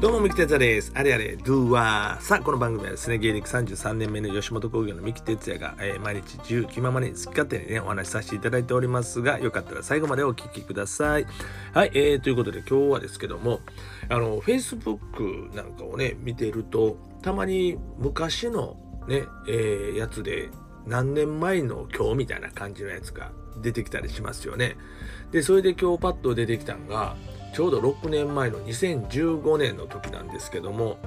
どうも、三木哲也です。あれあれ、ドゥワー。さあ、この番組はですね、芸歴33年目の吉本興業の三木哲也が、えー毎日自由気ままに好き勝手にね、お話しさせていただいておりますが、よかったら最後までお聞きください。はい、えー、ということで今日はですけども、あの、Facebook なんかをね、見てると、たまに昔のね、えーやつで、何年前の今日みたいな感じのやつが出てきたりしますよね。で、それで今日パッと出てきたのが、ちょうど6年前の2015年の時なんですけども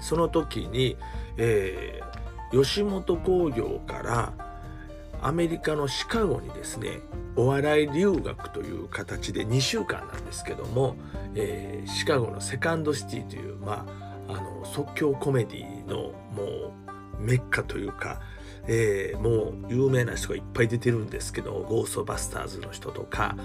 その時に、えー吉本興業からアメリカのシカゴにですねお笑い留学という形で2週間なんですけども、えーシカゴのセカンドシティという、まあ、あの即興コメディのもうメッカというか、えーもう有名な人がいっぱい出てるんですけどゴーストバスターズの人とか、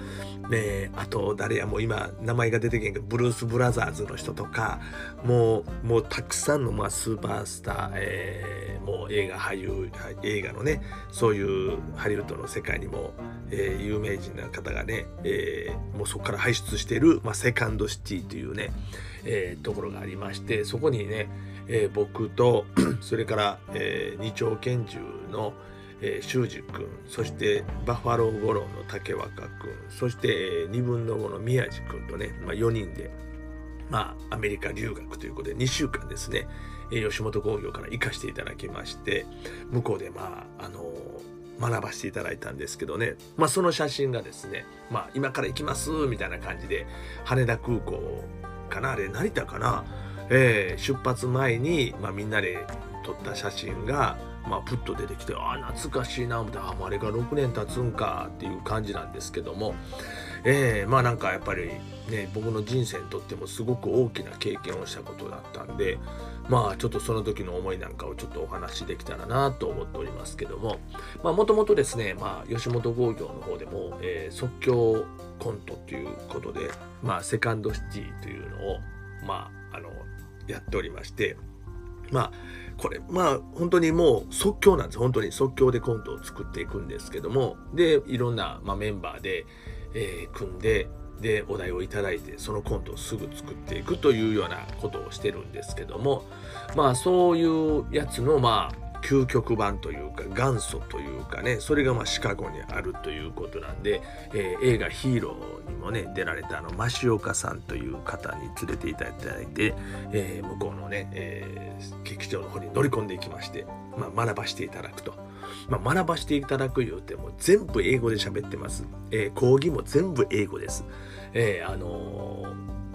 ね、あと誰やもう今名前が出てけんけどブルース・ブラザーズの人とかもうもうたくさんのまあスーパースター、えーもう映画俳優映画のねそういうハリウッドの世界にも、えー有名人な方がね、えーもうそこから輩出している、まあ、セカンドシティというね、えーところがありましてそこにね、えー僕と それから、えー二丁拳銃の、えー、修二君そしてバッファロー五郎の竹若君そして、えー二分の5の宮地君とね、まあ、4人で、まあ、アメリカ留学ということで2週間ですね、えー吉本興業から行かせていただきまして向こうでまああの学ばせていただいたんですけどね、まあ、その写真がですね、まあ、今から行きますみたいな感じで羽田空港かなあれ成田かな、えー出発前に、まあ、みんなで撮った写真が、まあ、プッと出てきてああ懐かしいな思ってああれが6年経つんかっていう感じなんですけども、えーまあなんかやっぱりね僕の人生にとってもすごく大きな経験をしたことだったんでまあちょっとその時の思いなんかをちょっとお話しできたらなと思っておりますけどももともとですね、まあ、吉本興業の方でも、えー即興コントということで、まあ、セカンドシティというのを、まあ、あのやっておりましてまあこれまあ本当にもう即興なんです。本当に。即興でコントを作っていくんですけどもでいろんな、まあ、メンバーで、えー組んででお題をいただいてそのコントをすぐ作っていくというようなことをしてるんですけどもまあそういうやつのまあ究極版というか元祖というかねそれがまあシカゴにあるということなんで、えー映画「ヒーロー」にもね出られたあの増岡さんという方に連れていただいて、えー向こうのね、えー劇場の方に乗り込んでいきまして、まあ、学ばしていただくと。まあ、学ばしていただく言うても全部英語で喋ってます。え講義も全部英語です。えあの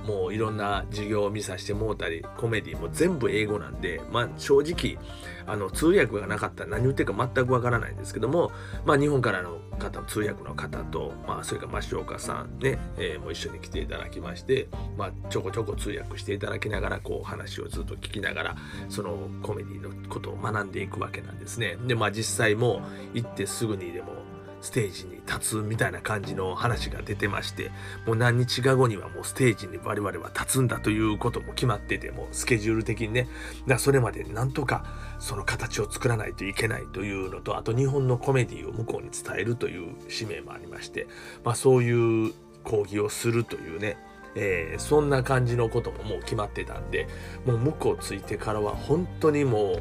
もういろんな授業を見させてもうたりコメディも全部英語なんで、まあ、正直あの通訳がなかったら何言ってるか全くわからないんですけども、まあ、日本からの方通訳の方と、まあ、それから増岡さんね、えもう一緒に来ていただきまして、まあ、ちょこちょこ通訳していただきながらこう話をずっと聞きながらそのコメディのことを学んでいくわけなんですね。でまあ実際も行ってすぐにでもステージに立つみたいな感じの話が出てましてもう何日か後にはもうステージに我々は立つんだということも決まっててもうスケジュール的にね。だからそれまでなんとかその形を作らないといけないというのとあと日本のコメディを向こうに伝えるという使命もありまして、まあ、そういう講義をするというねえーそんな感じのことももう決まってたんでもう向こう着いてからは本当にも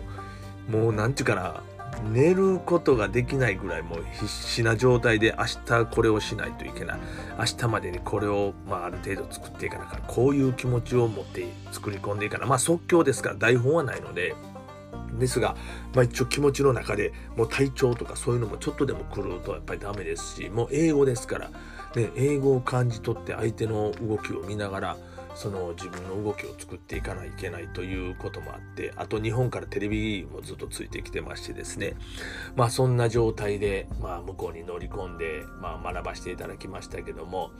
うもうなんていうかな寝ることができないぐらいもう必死な状態で明日これをしないといけない。明日までにこれを、まあ、ある程度作っていかなからこういう気持ちを持って作り込んでいかなまあ即興ですから台本はないので。ですが、まあ、一応気持ちの中でもう体調とかそういうのもちょっとでも狂うとやっぱりダメですしもう英語ですから、ね、英語を感じ取って相手の動きを見ながらその自分の動きを作っていかないといけないということもあってあと日本からテレビもずっとついてきてましてですね。まあそんな状態で、まあ、向こうに乗り込んで、まあ、学ばせていただきましたけども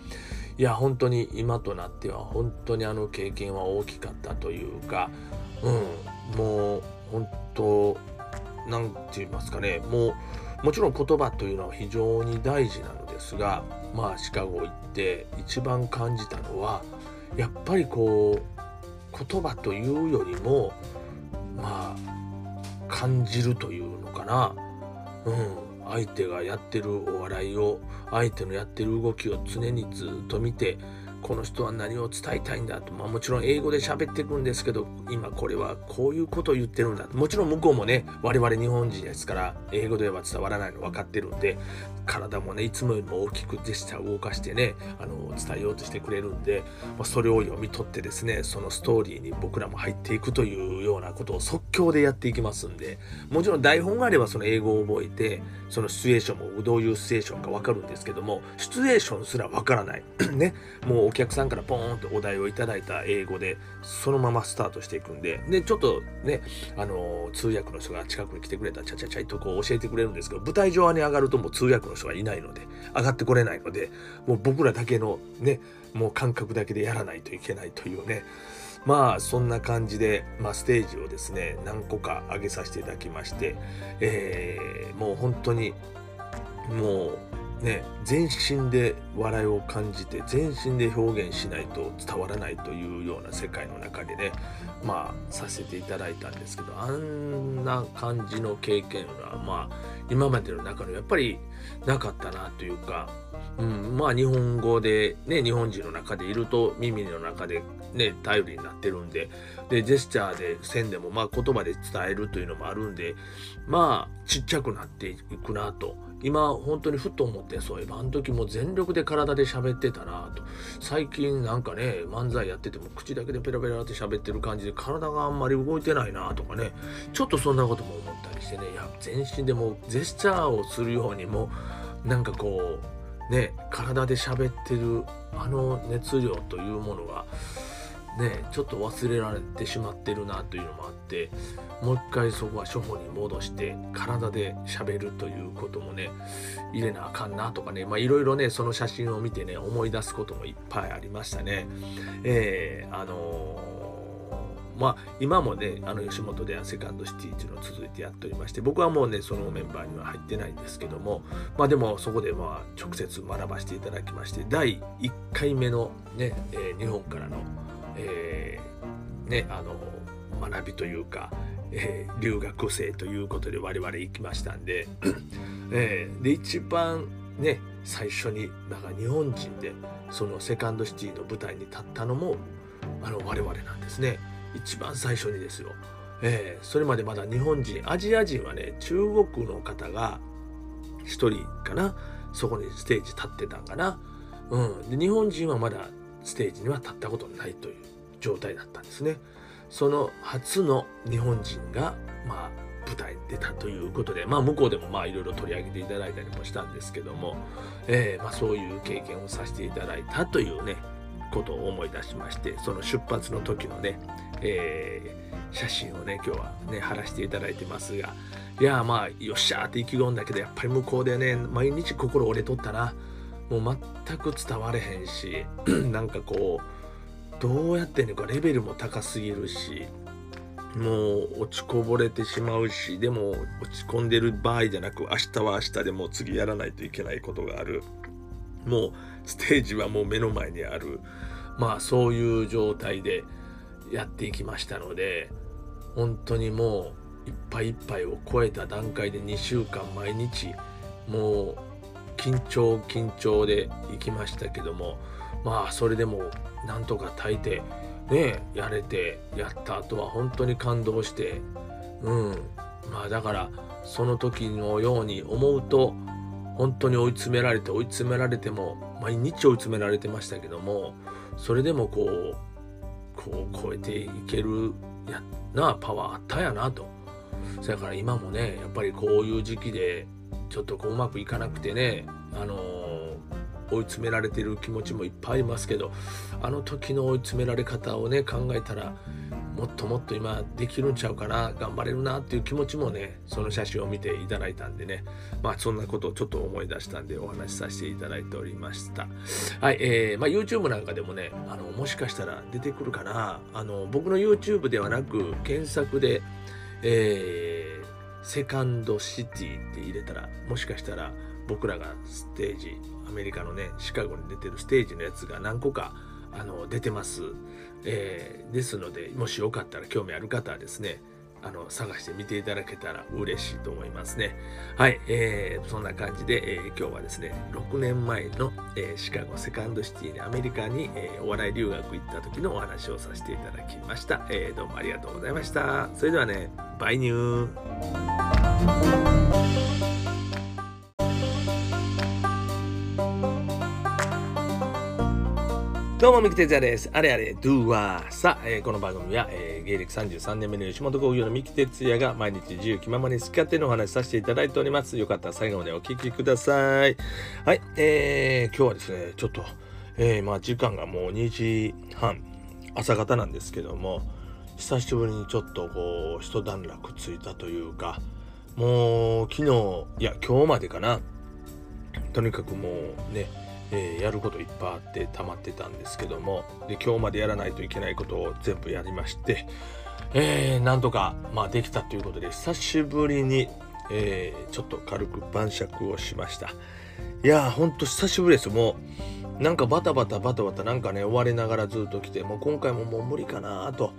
いや本当に今となっては本当にあの経験は大きかったというか、うん、もう本当なんて言いますかねもうもちろん言葉というのは非常に大事なのですがまあシカゴ行って一番感じたのはやっぱりこう言葉というよりもまあ感じるというのかな、うん、相手がやってるお笑いを相手のやってる動きを常にずっと見てこの人は何を伝えたいんだと、まあ、もちろん英語で喋っていくんですけど今これはこういうことを言ってるんだもちろん向こうもね我々日本人ですから英語では伝わらないの分かってるんで体もねいつもよりも大きくジェスチャーを動かしてねあの伝えようとしてくれるんで、まあ、それを読み取ってですねそのストーリーに僕らも入っていくというようなことを即興でやっていきますんでもちろん台本があればその英語を覚えてそのシチュエーションもどういうシチュエーションか分かるんですけどもシチュエーションすら分からない。ね。もうお客さんからポーンとお題をいただいた英語でそのままスタートしていくんででちょっとねあの通訳の人が近くに来てくれたらちゃちゃちゃいとこう教えてくれるんですけど舞台上に上がるともう通訳の人がいないので上がってこれないのでもう僕らだけのねもう感覚だけでやらないといけないというね。まあそんな感じで、まあ、ステージをですね何個か上げさせていただきまして、えー、もう本当にもうね全身で笑いを感じて全身で表現しないと伝わらないというような世界の中でねまあさせていただいたんですけどあんな感じの経験はまあ今までの中でやっぱりなかったなというかうん、まあ日本語でね日本人の中でいると耳の中でね頼りになってるんででジェスチャーで線でもまあ言葉で伝えるというのもあるんでまあちっちゃくなっていくなと今本当にふと思ってそういえばあの時も全力で体で喋ってたなと。最近なんかね漫才やってても口だけでペラペラって喋ってる感じで体があんまり動いてないなとかね。ちょっとそんなことも思ったりしてね。いや全身でもジェスチャーをするようにもなんかこうね体で喋ってるあの熱量というものがねちょっと忘れられてしまってるなというのもあってもう一回そこは初歩に戻して体で喋るということもね入れなあかんなとかねまあいろいろねその写真を見てね思い出すこともいっぱいありましたね。えー、あのーまあ今もねあの吉本ではセカンドシティっていうのを続いてやっておりまして僕はもうねそのメンバーには入ってないんですけどもまあでもそこでまあ直接学ばせていただきまして第1回目のね、えー、日本からの、えー、ねあの学びというか、えー、留学生ということで我々行きましたんで、えー、で一番ね最初にだか日本人でそのセカンドシティの舞台に立ったのもあの我々なんですね。一番最初にですよ。えー、それまでまだ日本人、アジア人はね、中国の方が1人かな、そこにステージ立ってたんかな。うん。で、日本人はまだステージには立ったことないという状態だったんですね。その初の日本人が、まあ、舞台に出たということで、まあ、向こうでもまあいろいろ取り上げていただいたりもしたんですけども、えー、まあ、そういう経験をさせていただいたというね、ことを思い出しましてその出発の時のね、えー、写真をね今日はね貼らせていただいてますがいやまあよっしゃーって意気込んだけどやっぱり向こうでね毎日心折れとったなもう全く伝われへんし なんかこうどうやってんのかレベルも高すぎるしもう落ちこぼれてしまうしでも落ち込んでる場合じゃなく明日は明日でもう次やらないといけないことがある。もうステージはもう目の前にある。まあそういう状態でやっていきましたので本当にもういっぱいいっぱいを超えた段階で2週間毎日もう緊張緊張で行きましたけどもまあそれでもなんとか耐えてねやれてやった後は本当に感動してうん。まあだからその時のように思うと本当に追い詰められて追い詰められても毎日追い詰められてましたけどもそれでもこうこう超えていけるやなパワーあったやなと。そやから今もねやっぱりこういう時期でちょっとこううまくいかなくてねあのー、追い詰められてる気持ちもいっぱいありますけどあの時の追い詰められ方をね考えたらもっともっと今できるんちゃうかな頑張れるなっていう気持ちもねその写真を見ていただいたんでねまあそんなことをちょっと思い出したんでお話しさせていただいておりました。はいえー、まあ YouTube なんかでもねあのもしかしたら出てくるかな。あの僕の YouTube ではなく検索でえー、セカンドシティって入れたらもしかしたら僕らがステージアメリカのねシカゴに出てるステージのやつが何個かあの出てます、えー、ですのでもしよかったら興味ある方はですねあの探してみていただけたら嬉しいと思いますね。はい、えー、そんな感じで、えー、今日はですね、6年前の、えー、シカゴセカンドシティにアメリカに、えー、お笑い留学行った時のお話をさせていただきました。えー、どうもありがとうございました。それではね、バイニュー。どうも、三木哲也です。あれあれ、ドゥーワー。さあ、えー、この番組は、えー、芸歴33年目の吉本興業の三木哲也が毎日自由気ままに好き勝手のお話しさせていただいております。よかったら最後までお聞きください。はい、えー、今日はですね、ちょっと、えー、まあ時間がもう2時半、朝方なんですけども、久しぶりにちょっとこう、一段落ついたというか、もう昨日、いや、今日までかな。とにかくもうね、えー、やることいっぱいあって溜まってたんですけどもで今日までやらないといけないことを全部やりまして、えー、なんとか、まあ、できたということで久しぶりに、えー、ちょっと軽く晩酌をしました。いやーほんと久しぶりです。もうなんかバタバタバタバタなんかね追われながらずっと来てもう今回ももう無理かなと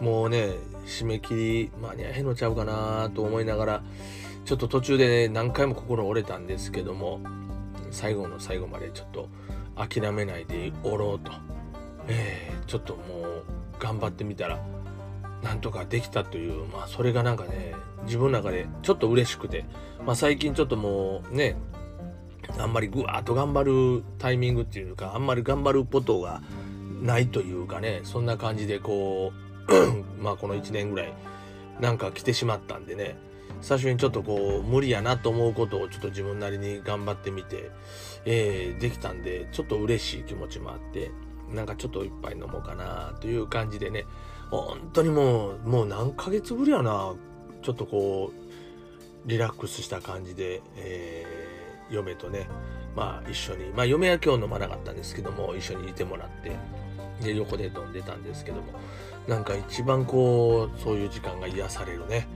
もうね締め切り間に合えんのちゃうかなと思いながらちょっと途中で、ね、何回も心折れたんですけども最後の最後までちょっと諦めないでおろうと、えー、ちょっともう頑張ってみたらなんとかできたというまあそれがなんかね自分の中でちょっと嬉しくて、まあ、最近ちょっともうねあんまりぐわっと頑張るタイミングっていうかあんまり頑張ることがないというかねそんな感じでこう まあこの1年ぐらいなんか来てしまったんでね。最初にちょっとこう無理やなと思うことをちょっと自分なりに頑張ってみて、えー、できたんでちょっと嬉しい気持ちもあってなんかちょっと一杯飲もうかなという感じでね本当にもうもう何ヶ月ぶりやなちょっとこうリラックスした感じで、えー、嫁とねまあ一緒にまあ嫁は今日飲まなかったんですけども一緒にいてもらってで横で飲んでたんですけどもなんか一番こうそういう時間が癒されるね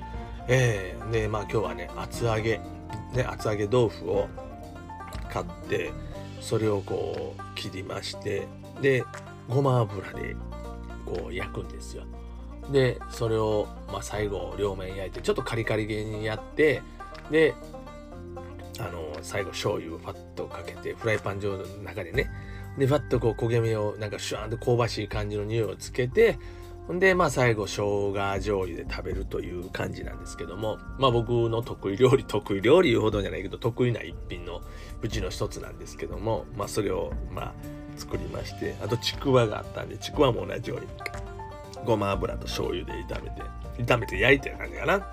えー、でまあ今日はね厚揚げね厚揚げ豆腐を買ってそれをこう切りましてでごま油でこう焼くんですよ。でそれを、まあ、最後両面焼いてちょっとカリカリ系にやってであの最後醤油をパッとかけてフライパン上の中でねでパッとこう焦げ目をなんかシュワーンと香ばしい感じの匂いをつけてほんで、まあ最後、生姜醤油で食べるという感じなんですけども、まあ僕の得意料理、得意料理言うほどじゃないけど、得意な一品のうちの一つなんですけども、まあそれを、まあ作りまして、あとちくわがあったんで、ちくわも同じように、ごま油と醤油で炒めて、炒めて焼いてる感じかな。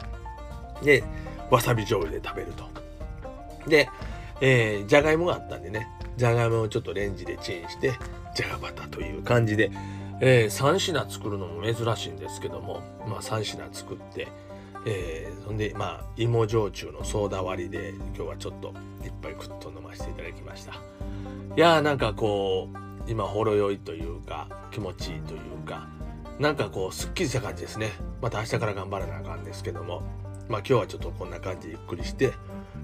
で、わさび醤油で食べると。で、えー、じゃがいもがあったんでね、じゃがいもをちょっとレンジでチンして、じゃがバターという感じで、えー、3品作るのも珍しいんですけども、まあ、3品作って、えー、そんで、まあ、芋焼酎のソーダ割りで今日はちょっといっぱいくっと飲ませていただきました。いやーなんかこう今ほろ酔いというか気持ちいいというかなんかこうすっきりした感じですね。また明日から頑張らなあかんですけどもまあ今日はちょっとこんな感じでゆっくりして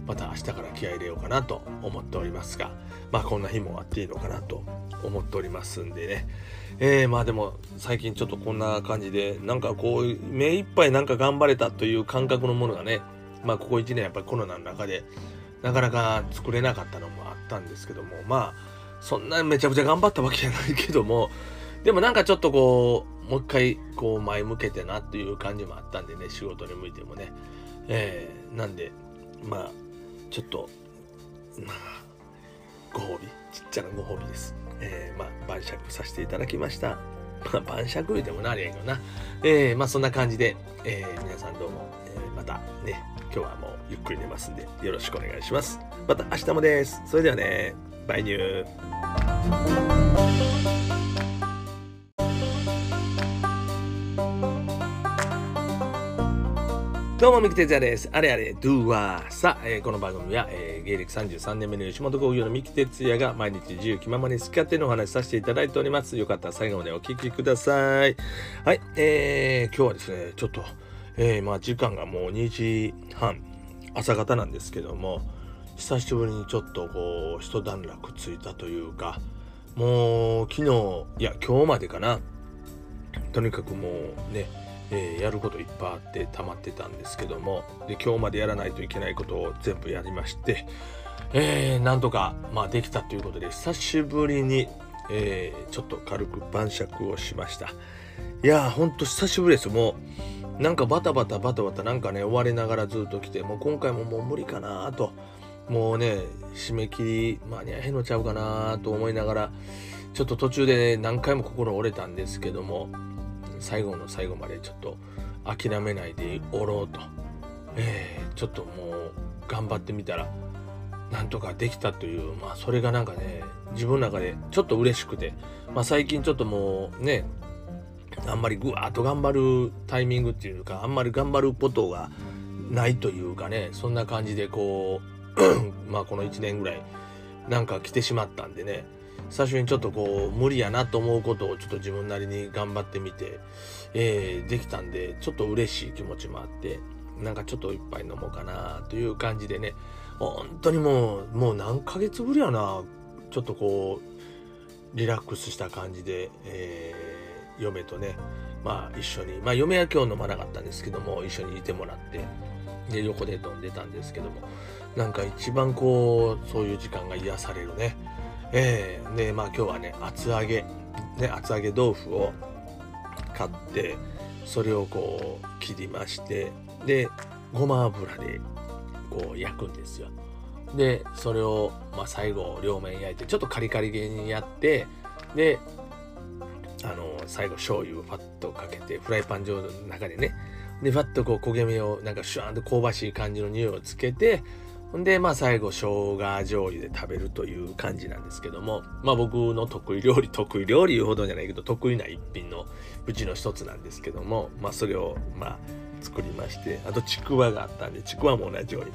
また明日から気合入れようかなと思っておりますがまあこんな日もあっていいのかなと思っておりますんでね。えー、まあでも最近ちょっとこんな感じでなんかこう目いっぱいなんか頑張れたという感覚のものがねまあここ1年やっぱりコロナの中でなかなか作れなかったのもあったんですけどもまあそんなめちゃくちゃ頑張ったわけじゃないけどもでもなんかちょっとこうもう一回こう前向けてなっていう感じもあったんでね仕事に向いてもね。えー、なんでまあちょっとまあご褒美？ちっちゃなご褒美ですえー、まあ、晩酌させていただきました。まあ、晩酌言うてもなりやけどな。えー、まあ、そんな感じで、えー、皆さんどうも、えー、またね、今日はもうゆっくり寝ますんで、よろしくお願いします。また明日もです。それではね、バイニュー。どうも、三木哲也です。あれあれ、ドゥーワー。さあ、えー、この番組は、えー、芸歴33年目の吉本興業の三木哲也が毎日自由気ままに好き勝手のお話しさせていただいております。よかったら最後までお聞きください。はい、えー、今日はですね、ちょっと、えー、まあ時間がもう2時半、朝方なんですけども、久しぶりにちょっとこう、一段落ついたというか、もう昨日、いや、今日までかな。とにかくもうね、えー、やることいっぱいあって溜まってたんですけどもで今日までやらないといけないことを全部やりまして、えー、なんとか、まあ、できたということで久しぶりに、えー、ちょっと軽く晩酌をしました。いやーほんと久しぶりです。もうなんかバタバタバタバタなんかね終わりながらずっと来てもう今回ももう無理かなともうね締め切り間に合えんのちゃうかなと思いながらちょっと途中で、ね、何回も心折れたんですけども最後の最後までちょっと諦めないでおろうと、えー、ちょっともう頑張ってみたらなんとかできたという、まあそれがなんかね、自分の中でちょっと嬉しくて、まあ最近ちょっともうね、あんまりぐわっと頑張るタイミングっていうか、あんまり頑張ることがないというかね、そんな感じでこう、まあこの1年ぐらいなんか来てしまったんでね、最初にちょっとこう無理やなと思うことをちょっと自分なりに頑張ってみて、えー、できたんでちょっと嬉しい気持ちもあってなんかちょっと一杯飲もうかなという感じでね本当にもうもう何ヶ月ぶりやなちょっとこうリラックスした感じで、えー、嫁とねまあ一緒にまあ嫁は今日飲まなかったんですけども一緒にいてもらってで横で飲んでたんですけどもなんか一番こうそういう時間が癒されるねえー、でまあ今日はね厚揚げね厚揚げ豆腐を買ってそれをこう切りましてでごま油でこう焼くんですよ。でそれを、まあ、最後両面焼いてちょっとカリカリ系にやってであの最後醤油をパッとかけてフライパン上の中でねでパッとこう焦げ目をなんかシュワーンと香ばしい感じの匂いをつけてほんで、まあ最後、生姜醤油で食べるという感じなんですけども、まあ僕の得意料理、得意料理言うほどじゃないけど、得意な一品のうちの一つなんですけども、まあそれを、まあ作りまして、あとちくわがあったんで、ちくわも同じように、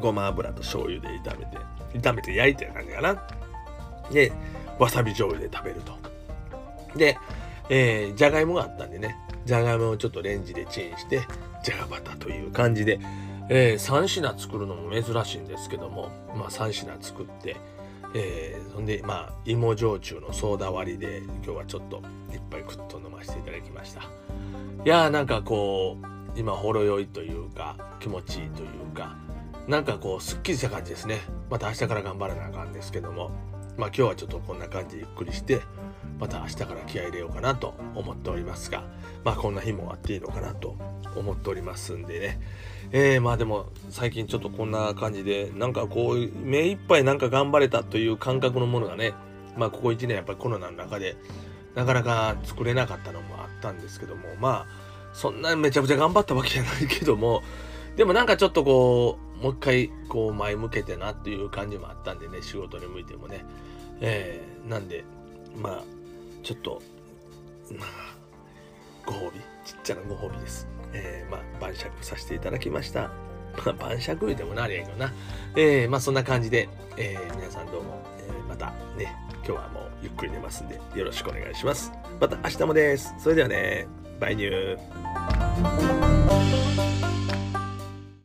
ごま油と醤油で炒めて、炒めて焼いてる感じかな。で、わさび醤油で食べると。で、えー、じゃがいもがあったんでね、じゃがいもをちょっとレンジでチンして、じゃがバタという感じで、えー、3品作るのも珍しいんですけども、まあ、3品作って、えー、そんで、まあ、芋焼酎のソーダ割りで今日はちょっと一杯くっと飲ませていただきました。いやーなんかこう今ほろ酔いというか気持ちいいというかなんかこうすっきりした感じですね。また明日から頑張らなあかんですけどもまあ今日はちょっとこんな感じゆっくりしてまた明日から気合入れようかなと思っておりますがまあこんな日もあっていいのかなと思っておりますんでね。えー、まあでも最近ちょっとこんな感じでなんかこう目いっぱいなんか頑張れたという感覚のものがねまあここ1年やっぱりコロナの中でなかなか作れなかったのもあったんですけどもまあそんなめちゃくちゃ頑張ったわけじゃないけどもでもなんかちょっとこうもう一回こう前向けてなっていう感じもあったんでね仕事に向いてもね。えー、なんでまあちょっとまあご褒美ちっちゃなご褒美です。えー、まあ、晩酌させていただきました。まあ、晩酌言うてもなれへんけどな。えー、まあ、そんな感じで、えー、皆さんどうも、えー、またね、今日はもうゆっくり寝ますんで、よろしくお願いします。また明日もです。それではね、バイニュー。